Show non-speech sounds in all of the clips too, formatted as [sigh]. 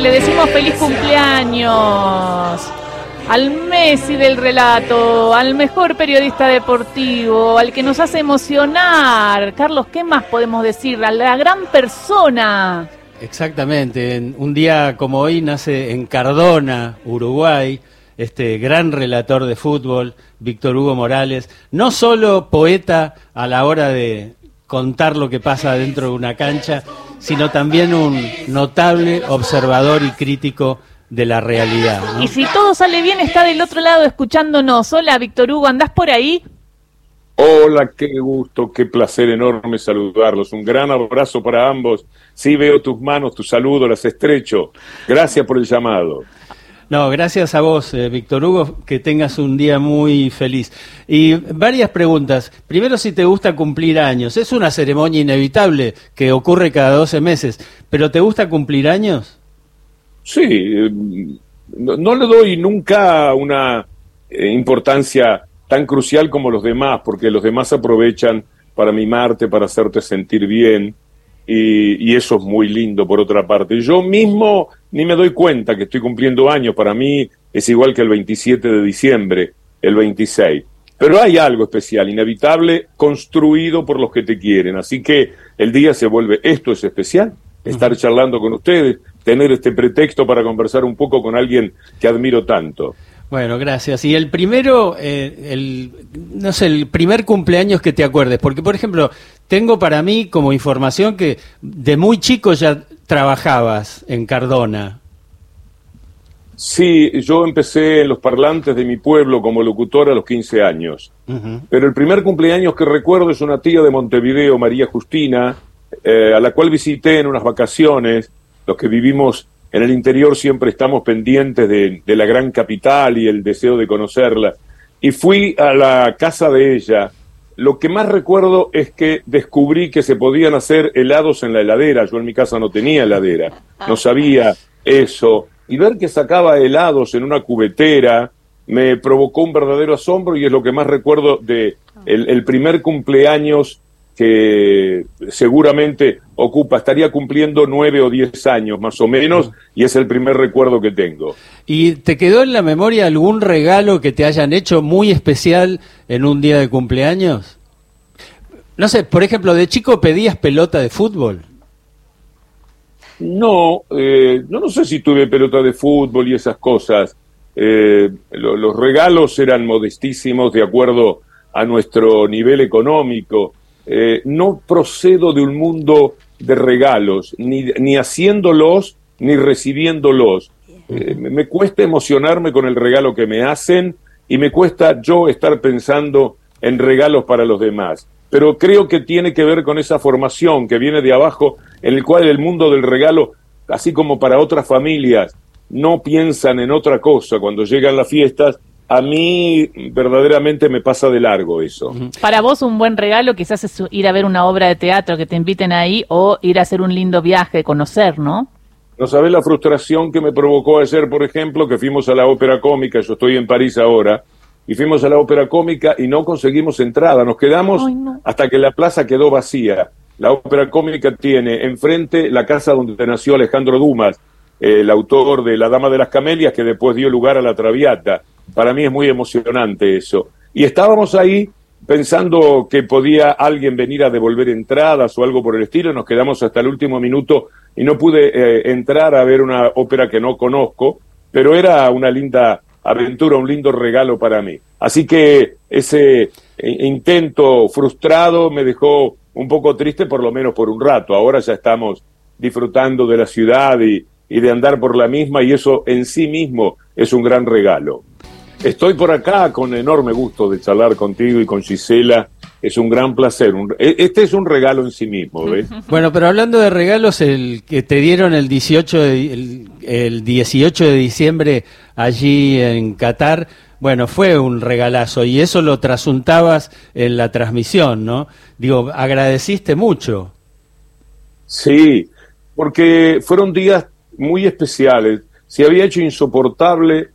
le decimos feliz cumpleaños al Messi del relato, al mejor periodista deportivo, al que nos hace emocionar. Carlos, ¿qué más podemos decir? A la gran persona. Exactamente, un día como hoy nace en Cardona, Uruguay, este gran relator de fútbol, Víctor Hugo Morales, no solo poeta a la hora de contar lo que pasa dentro de una cancha, sino también un notable observador y crítico de la realidad. Y si todo sale bien, está del otro lado escuchándonos. Hola, Víctor Hugo, ¿andás por ahí? Hola, qué gusto, qué placer enorme saludarlos. Un gran abrazo para ambos. Sí veo tus manos, tu saludo, las estrecho. Gracias por el llamado. No, gracias a vos, eh, Víctor Hugo, que tengas un día muy feliz. Y varias preguntas. Primero, si te gusta cumplir años. Es una ceremonia inevitable que ocurre cada 12 meses, pero ¿te gusta cumplir años? Sí, eh, no, le doy nunca una eh, importancia tan crucial como los demás, porque los demás aprovechan para mimarte, para hacerte sentir bien, y, eso es muy lindo por otra parte. Yo mismo ni me doy cuenta que estoy cumpliendo años, para mí es igual que el 27 de diciembre, el 26. Pero hay algo especial, inevitable, construido por los que te quieren. Así que el día se vuelve, esto es especial, estar charlando con ustedes, tener este pretexto para conversar un poco con alguien que admiro tanto. Bueno, gracias. Y el primero, eh, el, no sé, el primer cumpleaños que te acuerdes, porque por ejemplo, tengo para mí como información que de muy chico ya trabajabas en Cardona. Sí, yo empecé en los parlantes de mi pueblo como locutor a los 15 años. Pero el primer cumpleaños que recuerdo es una tía de Montevideo, María Justina, eh, a la cual visité en unas vacaciones. Los que vivimos en el interior siempre estamos pendientes de, la gran capital y el deseo de conocerla. Y fui a la casa de ella. Lo que más recuerdo es que descubrí que se podían hacer helados en la heladera. Yo en mi casa no tenía heladera, no sabía eso. Y ver que sacaba helados en una cubetera me provocó un verdadero asombro y es lo que más recuerdo de el primer cumpleaños que seguramente ocupa, estaría cumpliendo nueve o diez años más o menos, y es el primer recuerdo que tengo. ¿Y te quedó en la memoria algún regalo que te hayan hecho muy especial en un día de cumpleaños? No sé, por ejemplo, de chico pedías pelota de fútbol. No, eh, no, no sé si tuve pelota de fútbol y esas cosas. Eh, los regalos eran modestísimos de acuerdo a nuestro nivel económico. Eh, no procedo de un mundo de regalos, ni, ni haciéndolos ni recibiéndolos. Eh, me cuesta emocionarme con el regalo que me hacen y me cuesta yo estar pensando en regalos para los demás. Pero creo que tiene que ver con esa formación que viene de abajo, en el cual el mundo del regalo, así como para otras familias, no piensan en otra cosa cuando llegan las fiestas, a mí verdaderamente me pasa de largo eso. Para vos un buen regalo quizás es ir a ver una obra de teatro que te inviten ahí o ir a hacer un lindo viaje, conocer, ¿no? No sabés la frustración que me provocó ayer, por ejemplo, que fuimos a la ópera cómica, yo estoy en París ahora, y fuimos a la ópera cómica y no conseguimos entrada, nos quedamos hasta que la plaza quedó vacía. La ópera cómica tiene enfrente la casa donde nació Alejandro Dumas, el autor de La Dama de las Camelias, que después dio lugar a la Traviata. Para mí es muy emocionante eso. Y estábamos ahí pensando que podía alguien venir a devolver entradas o algo por el estilo, nos quedamos hasta el último minuto y no pude eh, entrar a ver una ópera que no conozco, pero era una linda aventura, un lindo regalo para mí. Así que ese eh, intento frustrado me dejó un poco triste, por lo menos por un rato. Ahora ya estamos disfrutando de la ciudad y, y de andar por la misma y eso en sí mismo es un gran regalo. Estoy por acá con enorme gusto de charlar contigo y con Gisela. Es un gran placer. Este es un regalo en sí mismo, ¿ves? [laughs] Bueno, pero hablando de regalos, el que te dieron el 18 de, el, 18 de diciembre allí en Qatar, bueno, fue un regalazo y eso lo trasuntabas en la transmisión, ¿no? Digo, agradeciste mucho. Sí, porque fueron días muy especiales. Se había hecho insoportable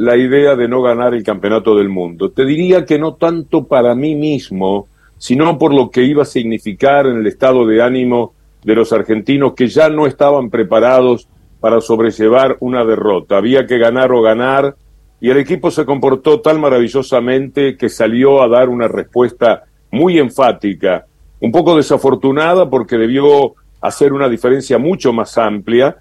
la idea de no ganar el campeonato del mundo. Te diría que no tanto para mí mismo, sino por lo que iba a significar en el estado de ánimo de los argentinos que ya no estaban preparados para sobrellevar una derrota. Había que ganar o ganar y el equipo se comportó tan maravillosamente que salió a dar una respuesta muy enfática, un poco desafortunada porque debió hacer una diferencia mucho más amplia,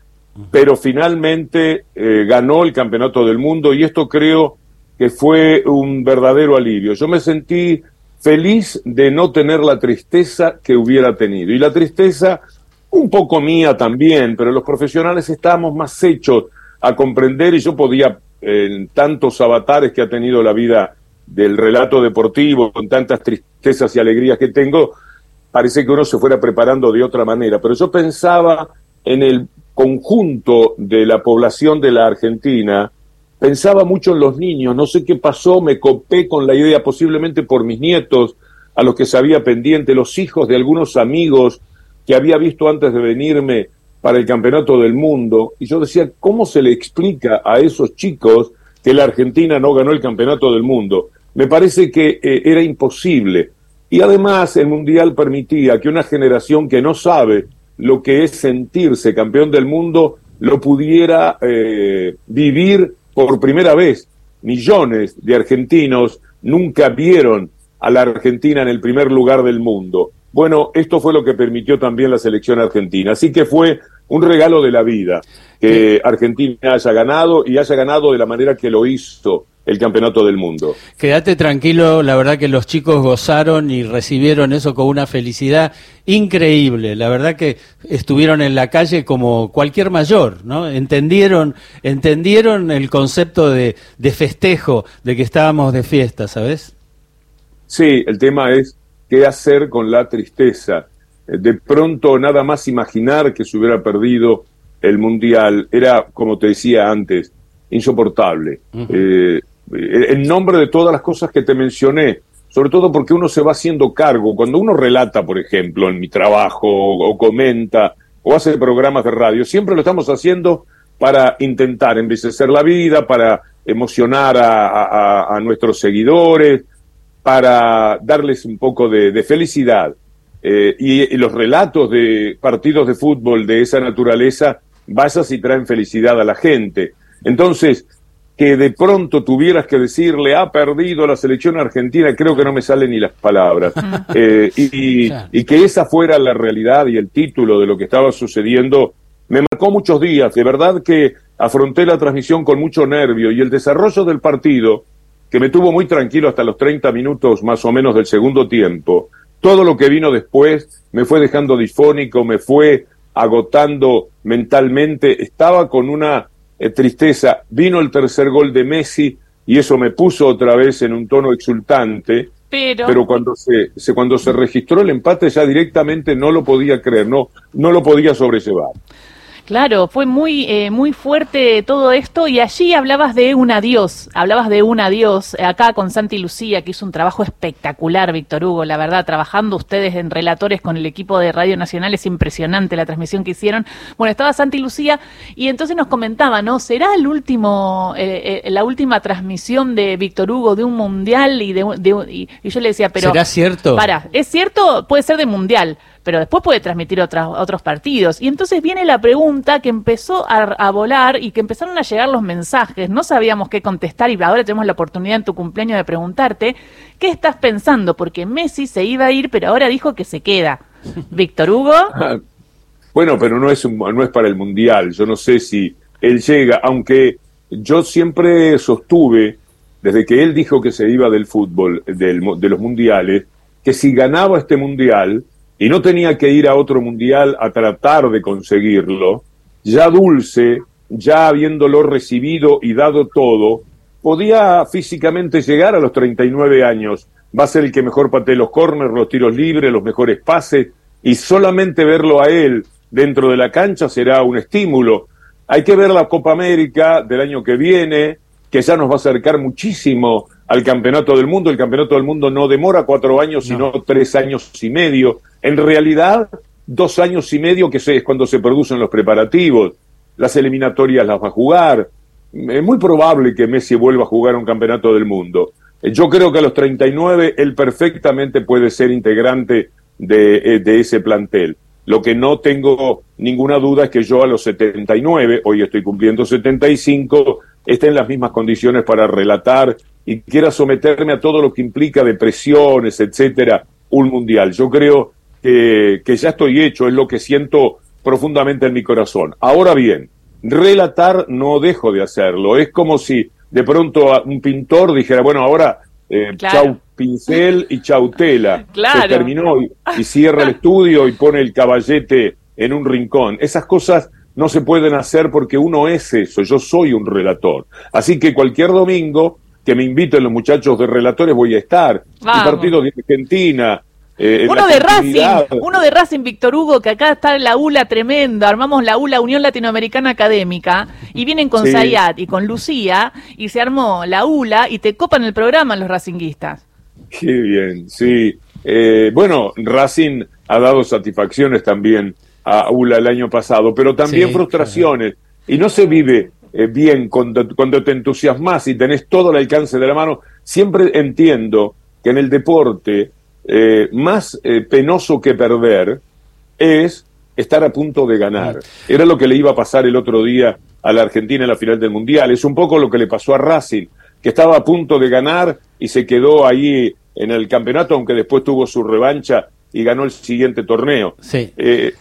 pero finalmente eh, ganó el campeonato del mundo y esto creo que fue un verdadero alivio. Yo me sentí feliz de no tener la tristeza que hubiera tenido. Y la tristeza, un poco mía también, pero los profesionales estábamos más hechos a comprender y yo podía, en tantos avatares que ha tenido la vida del relato deportivo, con tantas tristezas y alegrías que tengo, parece que uno se fuera preparando de otra manera. Pero yo pensaba en el conjunto de la población de la Argentina, pensaba mucho en los niños, no sé qué pasó, me copé con la idea, posiblemente por mis nietos, a los que sabía pendiente, los hijos de algunos amigos que había visto antes de venirme para el Campeonato del Mundo, y yo decía, ¿cómo se le explica a esos chicos que la Argentina no ganó el Campeonato del Mundo? Me parece que eh, era imposible. Y además el Mundial permitía que una generación que no sabe lo que es sentirse campeón del mundo lo pudiera eh, vivir por primera vez. Millones de argentinos nunca vieron a la Argentina en el primer lugar del mundo. Bueno, esto fue lo que permitió también la selección argentina. Así que fue un regalo de la vida que Argentina haya ganado y haya ganado de la manera que lo hizo el campeonato del mundo. Quédate tranquilo, la verdad que los chicos gozaron y recibieron eso con una felicidad increíble. La verdad que estuvieron en la calle como cualquier mayor, ¿no? Entendieron, entendieron el concepto de, de festejo, de que estábamos de fiesta, ¿sabes? Sí, el tema es qué hacer con la tristeza. De pronto nada más imaginar que se hubiera perdido el mundial era, como te decía antes, insoportable en nombre de todas las cosas que te mencioné, sobre todo porque uno se va haciendo cargo. Cuando uno relata, por ejemplo, en mi trabajo, o, comenta, o hace programas de radio, siempre lo estamos haciendo para intentar envejecer la vida, para emocionar a, nuestros seguidores, para darles un poco de, felicidad. Eh, y, y, los relatos de partidos de fútbol de esa naturaleza, basas y traen felicidad a la gente. Entonces, que de pronto tuvieras que decirle ha perdido la selección argentina, creo que no me salen ni las palabras. Eh, y, y, que esa fuera la realidad y el título de lo que estaba sucediendo, me marcó muchos días. De verdad que afronté la transmisión con mucho nervio y el desarrollo del partido, que me tuvo muy tranquilo hasta los 30 minutos más o menos del segundo tiempo. Todo lo que vino después me fue dejando difónico, me fue agotando mentalmente. Estaba con una eh, tristeza. Vino el tercer gol de Messi y eso me puso otra vez en un tono exultante. Pero, pero cuando se, se, cuando se registró el empate ya directamente no lo podía creer, no, no lo podía sobrellevar. Claro, fue muy, eh, muy fuerte todo esto y allí hablabas de un adiós, hablabas de un adiós acá con Santi Lucía, que hizo un trabajo espectacular, Víctor Hugo, la verdad, trabajando ustedes en relatores con el equipo de Radio Nacional, es impresionante la transmisión que hicieron. Bueno, estaba Santi Lucía y entonces nos comentaba, ¿no? ¿Será el último, eh, eh, la última transmisión de Víctor Hugo de un mundial? Y, de, y, y yo le decía, pero... ¿Será cierto? Para, ¿es cierto? Puede ser de mundial pero después puede transmitir otros partidos. Y entonces viene la pregunta que empezó a, volar y que empezaron a llegar los mensajes. No sabíamos qué contestar y ahora tenemos la oportunidad en tu cumpleaños de preguntarte, ¿qué estás pensando? Porque Messi se iba a ir, pero ahora dijo que se queda. [laughs] Víctor Hugo. bueno, pero no es, no es para el Mundial. Yo no sé si él llega, aunque yo siempre sostuve, desde que él dijo que se iba del fútbol, del, de los mundiales, que si ganaba este mundial, y no tenía que ir a otro mundial a tratar de conseguirlo, ya Dulce, ya habiéndolo recibido y dado todo, podía físicamente llegar a los 39 años. Va a ser el que mejor patee los corners, los tiros libres, los mejores pases, y solamente verlo a él dentro de la cancha será un estímulo. Hay que ver la Copa América del año que viene, que ya nos va a acercar muchísimo al Campeonato del Mundo. El Campeonato del Mundo no demora cuatro años, sino tres años y medio. En realidad, dos años y medio que es cuando se producen los preparativos. Las eliminatorias las va a jugar. Es muy probable que Messi vuelva a jugar un Campeonato del Mundo. Yo creo que a los 39 él perfectamente puede ser integrante de, eh, de ese plantel. Lo que no tengo ninguna duda es que yo a los 79, hoy estoy cumpliendo 75, esté en las mismas condiciones para relatar y quiera someterme a todo lo que implica depresiones, etcétera, un mundial. Yo creo que, que ya estoy hecho, es lo que siento profundamente en mi corazón. Ahora bien, relatar no dejo de hacerlo. Es como si de pronto un pintor dijera, bueno, ahora eh, chau pincel y chau tela. [laughs] Se terminó y, y, cierra el estudio y pone el caballete en un rincón. Esas cosas no se pueden hacer porque uno es eso, yo soy un relator. Así que cualquier domingo que me inviten los muchachos de relatores voy a estar. Un partido de Argentina, eh, uno de Racing, uno de Racing, Víctor Hugo, que acá está la ULA tremenda, armamos la ULA, Unión Latinoamericana Académica, y vienen con Zayat y con Lucía, y se armó la ULA y te copan el programa los racinguistas. Qué bien, sí. Eh, bueno, Racing ha dado satisfacciones también a ULA el año pasado, pero también frustraciones. Y no se vive eh, bien cuando, cuando te entusiasmas y tenés todo el alcance de la mano. Siempre entiendo que en el deporte eh, más eh, penoso que perder es estar a punto de ganar. Era lo que le iba a pasar el otro día a la Argentina en la final del Mundial. Es un poco lo que le pasó a Racing, que estaba a punto de ganar y se quedó ahí en el campeonato, aunque después tuvo su revancha y ganó el siguiente torneo. Eh,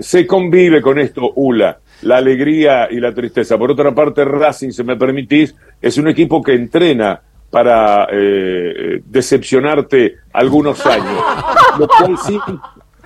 se convive con esto, Ula, la alegría y la tristeza. Por otra parte, Racing, si me permitís, es un equipo que entrena para eh, decepcionarte algunos años,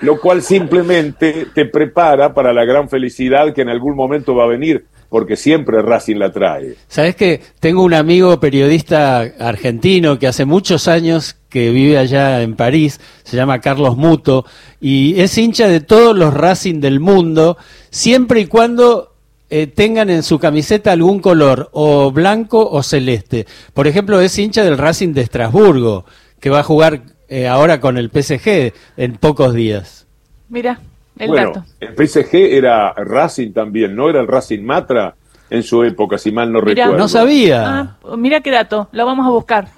lo cual, simplemente te prepara para la gran felicidad que en algún momento va a venir, porque siempre Racing la trae. Sabes que tengo un amigo periodista argentino que hace muchos años que vive allá en París, se llama Carlos Muto, y es hincha de todos los Racing del mundo, siempre y cuando eh, tengan en su camiseta algún color, o blanco o celeste. Por ejemplo, es hincha del Racing de Estrasburgo, que va a jugar eh, ahora con el PSG en pocos días. Mira, el bueno, El PSG era Racing también, ¿no? Era el Racing Matra en su época, si mal no recuerdo. No sabía. Ah, mira qué dato, lo vamos a buscar.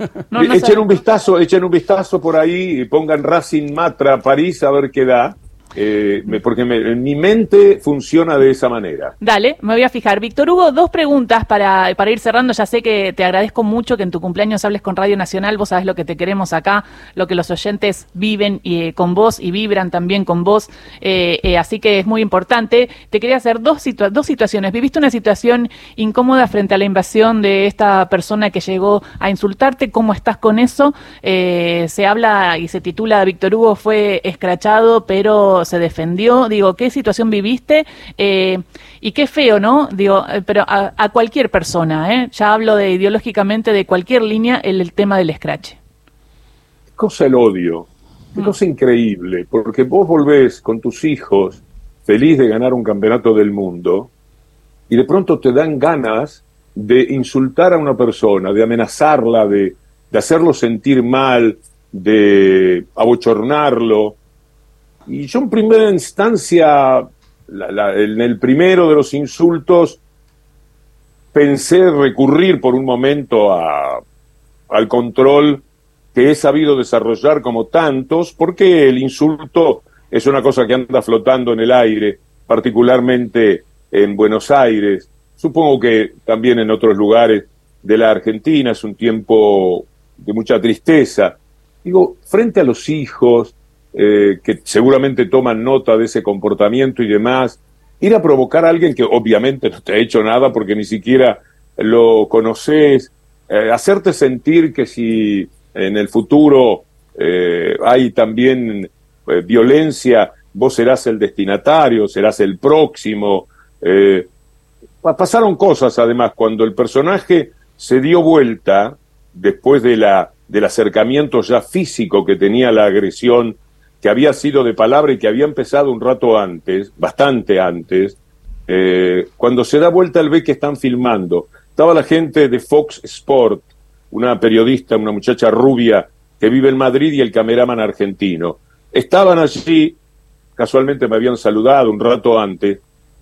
echen un vistazo, echen un vistazo por ahí y pongan Racing Matra París a ver qué da. Eh, porque en mi mente funciona de esa manera. Dale, me voy a fijar. Víctor Hugo, dos preguntas para, para ir cerrando. Ya sé que te agradezco mucho que en tu cumpleaños hables con Radio Nacional. Vos sabés lo que te queremos acá, lo que los oyentes viven y, eh, con vos y vibran también con vos. Eh, así que es muy importante. Te quería hacer dos, dos situaciones. Viviste una situación incómoda frente a la invasión de esta persona que llegó a insultarte. ¿Cómo estás con eso? se habla y se titula Víctor Hugo fue escrachado, pero se defendió, digo, ¿qué situación viviste? Eh, y qué feo, ¿no? Digo, eh, pero a, cualquier persona, ¿eh? Ya hablo de ideológicamente de cualquier línea el, tema del scratch. Qué cosa el odio, qué mm. cosa increíble, porque vos volvés con tus hijos feliz de ganar un campeonato del mundo y de pronto te dan ganas de insultar a una persona, de amenazarla, de, de hacerlo sentir mal, de abochornarlo, y yo en primera instancia, en el primero de los insultos, pensé recurrir por un momento a, al control que he sabido desarrollar como tantos, porque el insulto es una cosa que anda flotando en el aire, particularmente en Buenos Aires, supongo que también en otros lugares de la Argentina, es un tiempo de mucha tristeza. Digo, frente a los hijos, eh, que seguramente toman nota de ese comportamiento y demás, ir a provocar a alguien que obviamente no te ha hecho nada porque ni siquiera lo conoces, eh, hacerte sentir que si en el futuro eh, hay también violencia, vos serás el destinatario, serás el próximo. pasaron cosas además cuando el personaje se dio vuelta después de la del acercamiento ya físico que tenía la agresión que había sido de palabra y que había empezado un rato antes, bastante antes, eh, cuando se da vuelta el ve que están filmando. Estaba la gente de Fox Sport, una periodista, una muchacha rubia que vive en Madrid y el cameraman argentino. Estaban allí, casualmente me habían saludado un rato antes,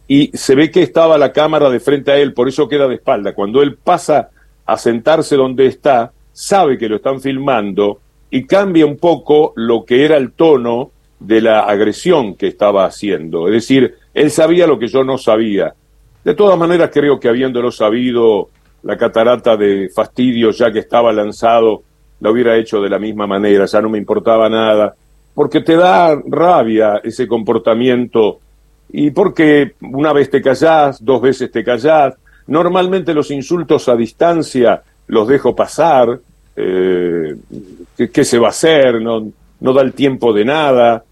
y se ve que estaba la cámara de frente a él, por eso queda de espalda. Cuando él pasa a sentarse donde está, sabe que lo están filmando y cambia un poco lo que era el tono de la agresión que estaba haciendo. Es decir, él sabía lo que yo no sabía. De todas maneras, creo que habiéndolo sabido, la catarata de fastidio ya que estaba lanzado, lo hubiera hecho de la misma manera, ya no me importaba nada, porque te da rabia ese comportamiento y porque una vez te callás, dos veces te callás, normalmente los insultos a distancia los dejo pasar, eh, ¿qué, se va a hacer? No, no da el tiempo de nada,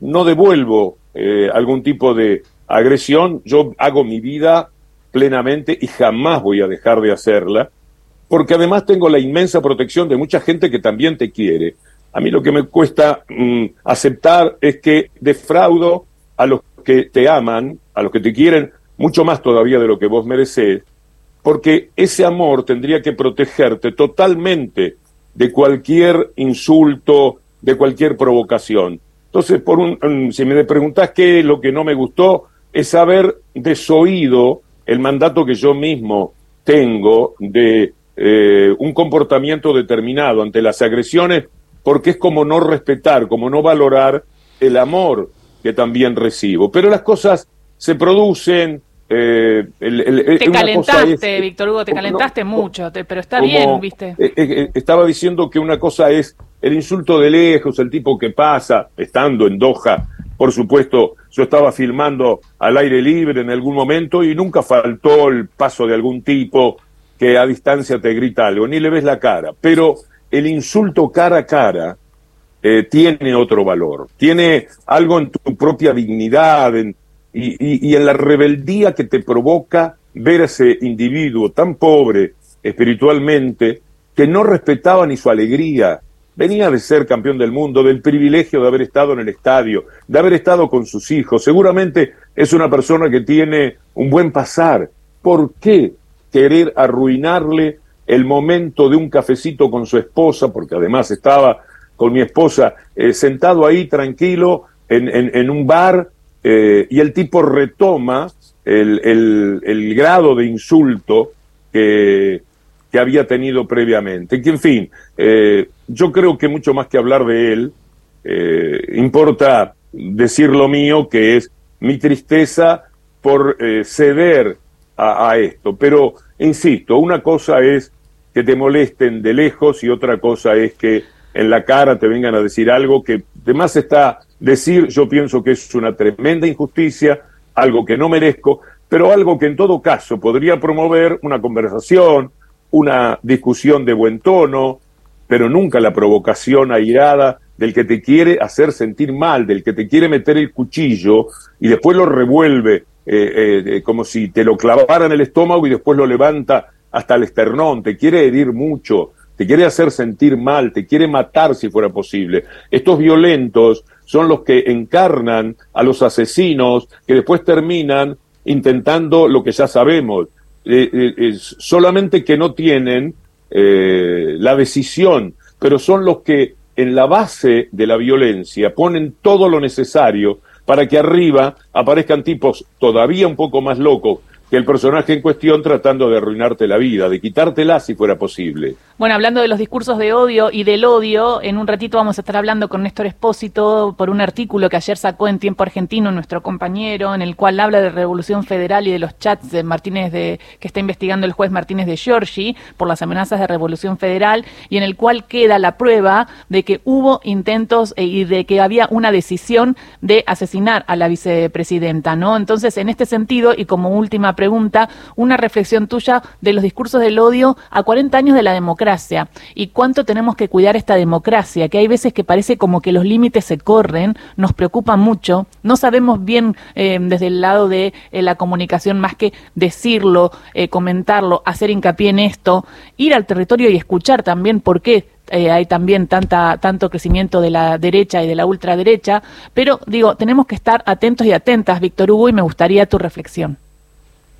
no devuelvo eh, algún tipo de agresión, yo hago mi vida plenamente y jamás voy a dejar de hacerla, porque además tengo la inmensa protección de mucha gente que también te quiere. A mí lo que me cuesta mm, aceptar es que defraudo a los que te aman, a los que te quieren, mucho más todavía de lo que vos mereces, porque ese amor tendría que protegerte totalmente de cualquier insulto, de cualquier provocación. Entonces, por un, si me preguntás qué es lo que no me gustó, es haber desoído el mandato que yo mismo tengo de eh, un comportamiento determinado ante las agresiones, porque es como no respetar, como no valorar el amor que también recibo. Pero las cosas se producen, eh, te calentaste, Víctor Hugo, te calentaste mucho, pero está bien, viste. Eh, eh, estaba diciendo que una cosa es el insulto de lejos, el tipo que pasa, estando en Doha, por supuesto, yo estaba filmando al aire libre en algún momento y nunca faltó el paso de algún tipo que a distancia te grita algo, ni le ves la cara, pero el insulto cara a cara tiene otro valor, tiene algo en tu propia dignidad, en, y, en la rebeldía que te provoca ver a ese individuo tan pobre espiritualmente que no respetaba ni su alegría. Venía de ser campeón del mundo, del privilegio de haber estado en el estadio, de haber estado con sus hijos. Seguramente es una persona que tiene un buen pasar. ¿Por qué querer arruinarle el momento de un cafecito con su esposa? Porque además estaba con mi esposa eh, sentado ahí tranquilo en, en un bar eh, y el tipo retoma el, grado de insulto que, había tenido previamente. Que, en fin, eh, yo creo que mucho más que hablar de él, eh, importa decir lo mío, que es mi tristeza por ceder a, a esto. Pero, insisto, una cosa es que te molesten de lejos y otra cosa es que en la cara te vengan a decir algo que además está decir, yo pienso que es una tremenda injusticia, algo que no merezco, pero algo que en todo caso podría promover una conversación, una discusión de buen tono, pero nunca la provocación airada del que te quiere hacer sentir mal, del que te quiere meter el cuchillo y después lo revuelve eh, eh, como si te lo clavara en el estómago y después lo levanta hasta el esternón, te quiere herir mucho, te quiere hacer sentir mal, te quiere matar si fuera posible. Estos violentos son los que encarnan a los asesinos que después terminan intentando lo que ya sabemos, eh, eh, solamente que no tienen eh, la decisión, pero son los que en la base de la violencia ponen todo lo necesario para que arriba aparezcan tipos todavía un poco más locos que el personaje en cuestión tratando de arruinarte la vida, de quitártela si fuera posible. Bueno, hablando de los discursos de odio y del odio, en un ratito vamos a estar hablando con Néstor Espósito por un artículo que ayer sacó en Tiempo Argentino nuestro compañero, en el cual habla de Revolución Federal y de los chats de Martínez de que está investigando el juez Martínez de Giorgi por las amenazas de Revolución Federal y en el cual queda la prueba de que hubo intentos eh, y de que había una decisión de asesinar a la vicepresidenta, ¿no? Entonces, en este sentido y como última pregunta, una reflexión tuya de los discursos del odio a 40 años de la democracia y cuánto tenemos que cuidar esta democracia, que hay veces que parece como que los límites se corren, nos preocupa mucho, no sabemos bien eh, desde el lado de eh, la comunicación más que decirlo, eh, comentarlo, hacer hincapié en esto, ir al territorio y escuchar también por qué hay también tanta, tanto crecimiento de la derecha y de la ultraderecha, pero digo, tenemos que estar atentos y atentas, Víctor Hugo, y me gustaría tu reflexión.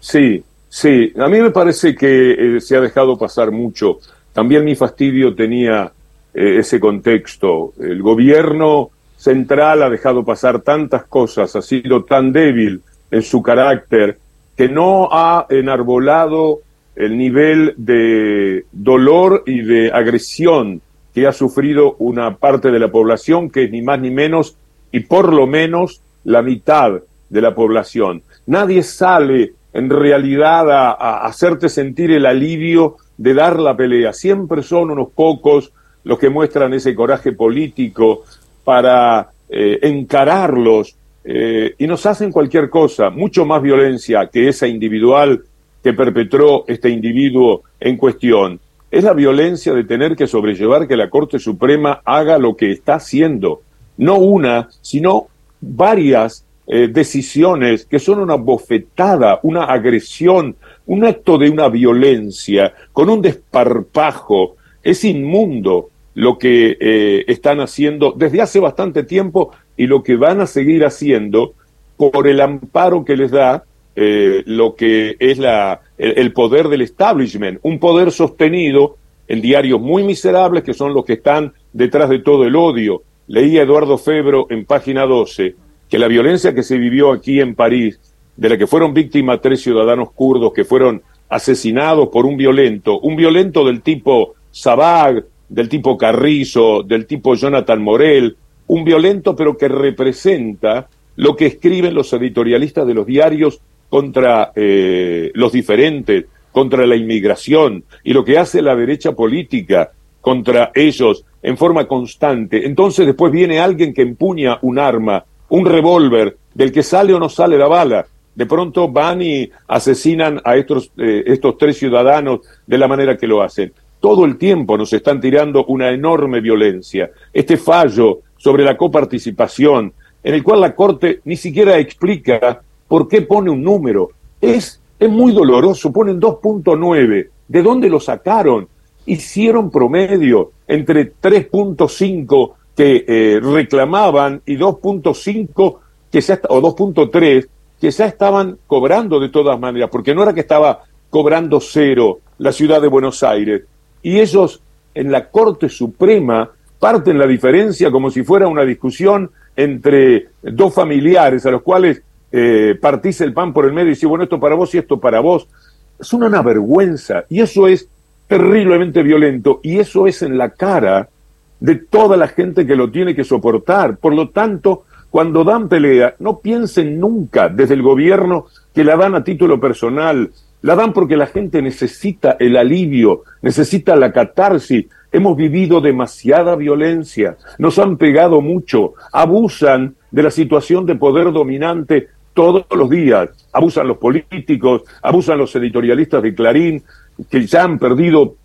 Sí, sí, a mí me parece que se ha dejado pasar mucho también mi fastidio tenía eh, ese contexto. El gobierno central ha dejado pasar tantas cosas, ha sido tan débil en su carácter, que no ha enarbolado el nivel de dolor y de agresión que ha sufrido una parte de la población, que es ni más ni menos y por lo menos la mitad de la población. Nadie sale en realidad a, hacerte sentir el alivio de dar la pelea. Siempre son unos pocos los que muestran ese coraje político para eh, encararlos eh, y nos hacen cualquier cosa, mucho más violencia que esa individual que perpetró este individuo en cuestión. Es la violencia de tener que sobrellevar que la Corte Suprema haga lo que está haciendo. No una, sino varias eh, decisiones que son una bofetada, una agresión, un acto de una violencia, con un desparpajo. Es inmundo lo que eh, están haciendo desde hace bastante tiempo y lo que van a seguir haciendo por el amparo que les da eh, lo que es la, el, poder del establishment, un poder sostenido en diarios muy miserables que son los que están detrás de todo el odio. Leía Eduardo Febro en página 12 que la violencia que se vivió aquí en París, de la que fueron víctimas tres ciudadanos kurdos que fueron asesinados por un violento, un violento del tipo Sabag, del tipo Carrizo, del tipo Jonathan Morel, un violento pero que representa lo que escriben los editorialistas de los diarios contra eh, los diferentes, contra la inmigración y lo que hace la derecha política contra ellos en forma constante. Entonces después viene alguien que empuña un arma, un revólver, del que sale o no sale la bala. De pronto van y asesinan a estos, eh, estos tres ciudadanos de la manera que lo hacen. Todo el tiempo nos están tirando una enorme violencia. Este fallo sobre la coparticipación, en el cual la Corte ni siquiera explica ¿Por qué pone un número? Es, es muy doloroso, ponen 2.9. ¿De dónde lo sacaron? Hicieron promedio entre 3.5 que eh, reclamaban y 2.5 que ya o 2.3 que ya estaban cobrando de todas maneras, porque no era que estaba cobrando cero la ciudad de Buenos Aires. Y ellos en la Corte Suprema parten la diferencia como si fuera una discusión entre dos familiares a los cuales eh, partís el pan por el medio y decís, bueno, esto para vos y esto para vos. Es una, vergüenza y eso es terriblemente violento y eso es en la cara de toda la gente que lo tiene que soportar. Por lo tanto, cuando dan pelea, no piensen nunca desde el gobierno que la dan a título personal, la dan porque la gente necesita el alivio, necesita la catarsis. Hemos vivido demasiada violencia, nos han pegado mucho, abusan de la situación de poder dominante todos los días. Abusan los políticos, abusan los editorialistas de Clarín, que ya han perdido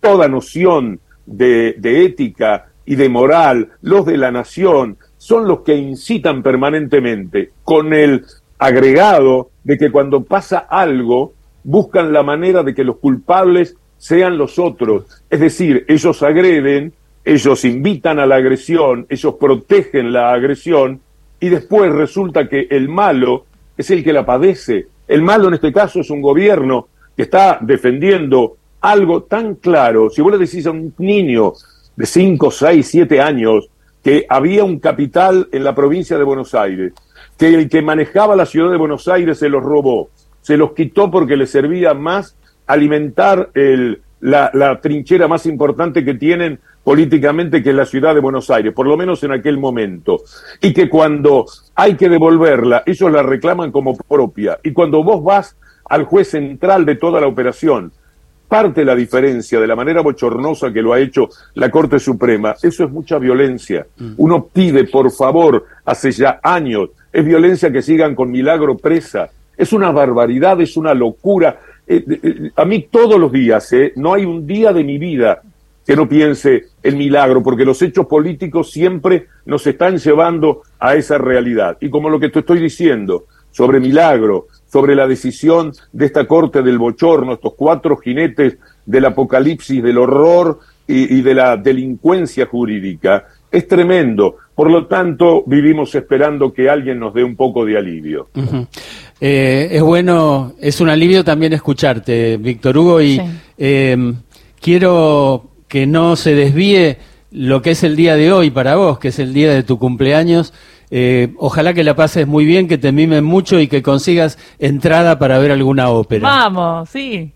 toda noción de, ética y de moral. Los de la nación son los que incitan permanentemente con el agregado de que cuando pasa algo buscan la manera de que los culpables sean los otros. Es decir, ellos agreden, ellos invitan a la agresión, ellos protegen la agresión y después resulta que el malo es el que la padece. El malo en este caso es un gobierno que está defendiendo algo tan claro. Si vos le decís a un niño de 5, 6, 7 años que había un capital en la provincia de Buenos Aires, que el que manejaba la ciudad de Buenos Aires se los robó, se los quitó porque le servía más alimentar el, la, la trinchera más importante que tienen políticamente que es la ciudad de Buenos Aires, por lo menos en aquel momento, y que cuando hay que devolverla, ellos la reclaman como propia, y cuando vos vas al juez central de toda la operación, parte la diferencia de la manera bochornosa que lo ha hecho la Corte Suprema, eso es mucha violencia. Mm. Uno pide, por favor, hace ya años, es violencia que sigan con milagro presa, es una barbaridad, es una locura. Eh, eh, a mí todos los días, eh, no hay un día de mi vida que no piense el milagro, porque los hechos políticos siempre nos están llevando a esa realidad. Y como lo que te estoy diciendo sobre milagro, sobre la decisión de esta corte del bochorno, estos cuatro jinetes del apocalipsis, del horror y, de la delincuencia jurídica, es tremendo. Por lo tanto, vivimos esperando que alguien nos dé un poco de alivio. Eh, es bueno, es un alivio también escucharte, Víctor Hugo, y eh, quiero que no se desvíe lo que es el día de hoy para vos, que es el día de tu cumpleaños. Eh, ojalá que la pases muy bien, que te mimen mucho y que consigas entrada para ver alguna ópera. Vamos, sí.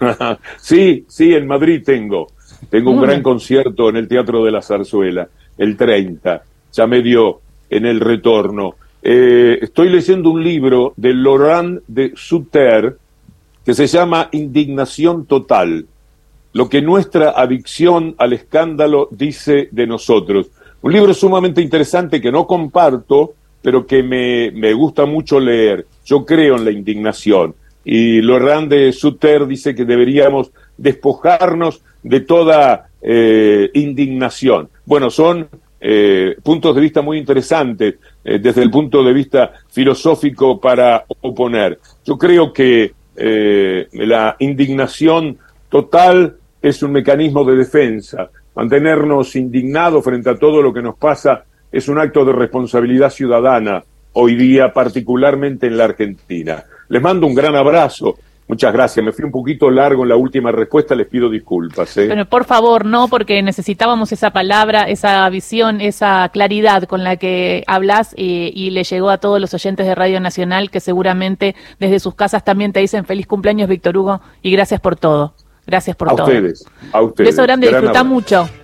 [laughs] sí, sí, en Madrid tengo. Tengo un gran concierto en el Teatro de la Zarzuela, el 30. Ya me dio en el retorno. Eh, estoy leyendo un libro de Laurent de Sutter que se llama Indignación Total, lo que nuestra adicción al escándalo dice de nosotros. Un libro sumamente interesante que no comparto, pero que me, me gusta mucho leer. Yo creo en la indignación. Y Laurent de Sutter dice que deberíamos despojarnos de toda eh, indignación. Bueno, son eh, puntos de vista muy interesantes eh, desde el punto de vista filosófico para oponer. Yo creo que la indignación total es un mecanismo de defensa. Mantenernos indignados frente a todo lo que nos pasa es un acto de responsabilidad ciudadana hoy día, particularmente en la Argentina. Les mando un gran abrazo Muchas gracias. Me fui un poquito largo en la última respuesta, les pido disculpas. ¿eh? Pero por favor, no, porque necesitábamos esa palabra, esa visión, esa claridad con la que hablas y, y, le llegó a todos los oyentes de Radio Nacional que seguramente desde sus casas también te dicen feliz cumpleaños, Víctor Hugo, y gracias por todo. Gracias por a todo. Ustedes, a ustedes. Beso grande, disfruta mucho.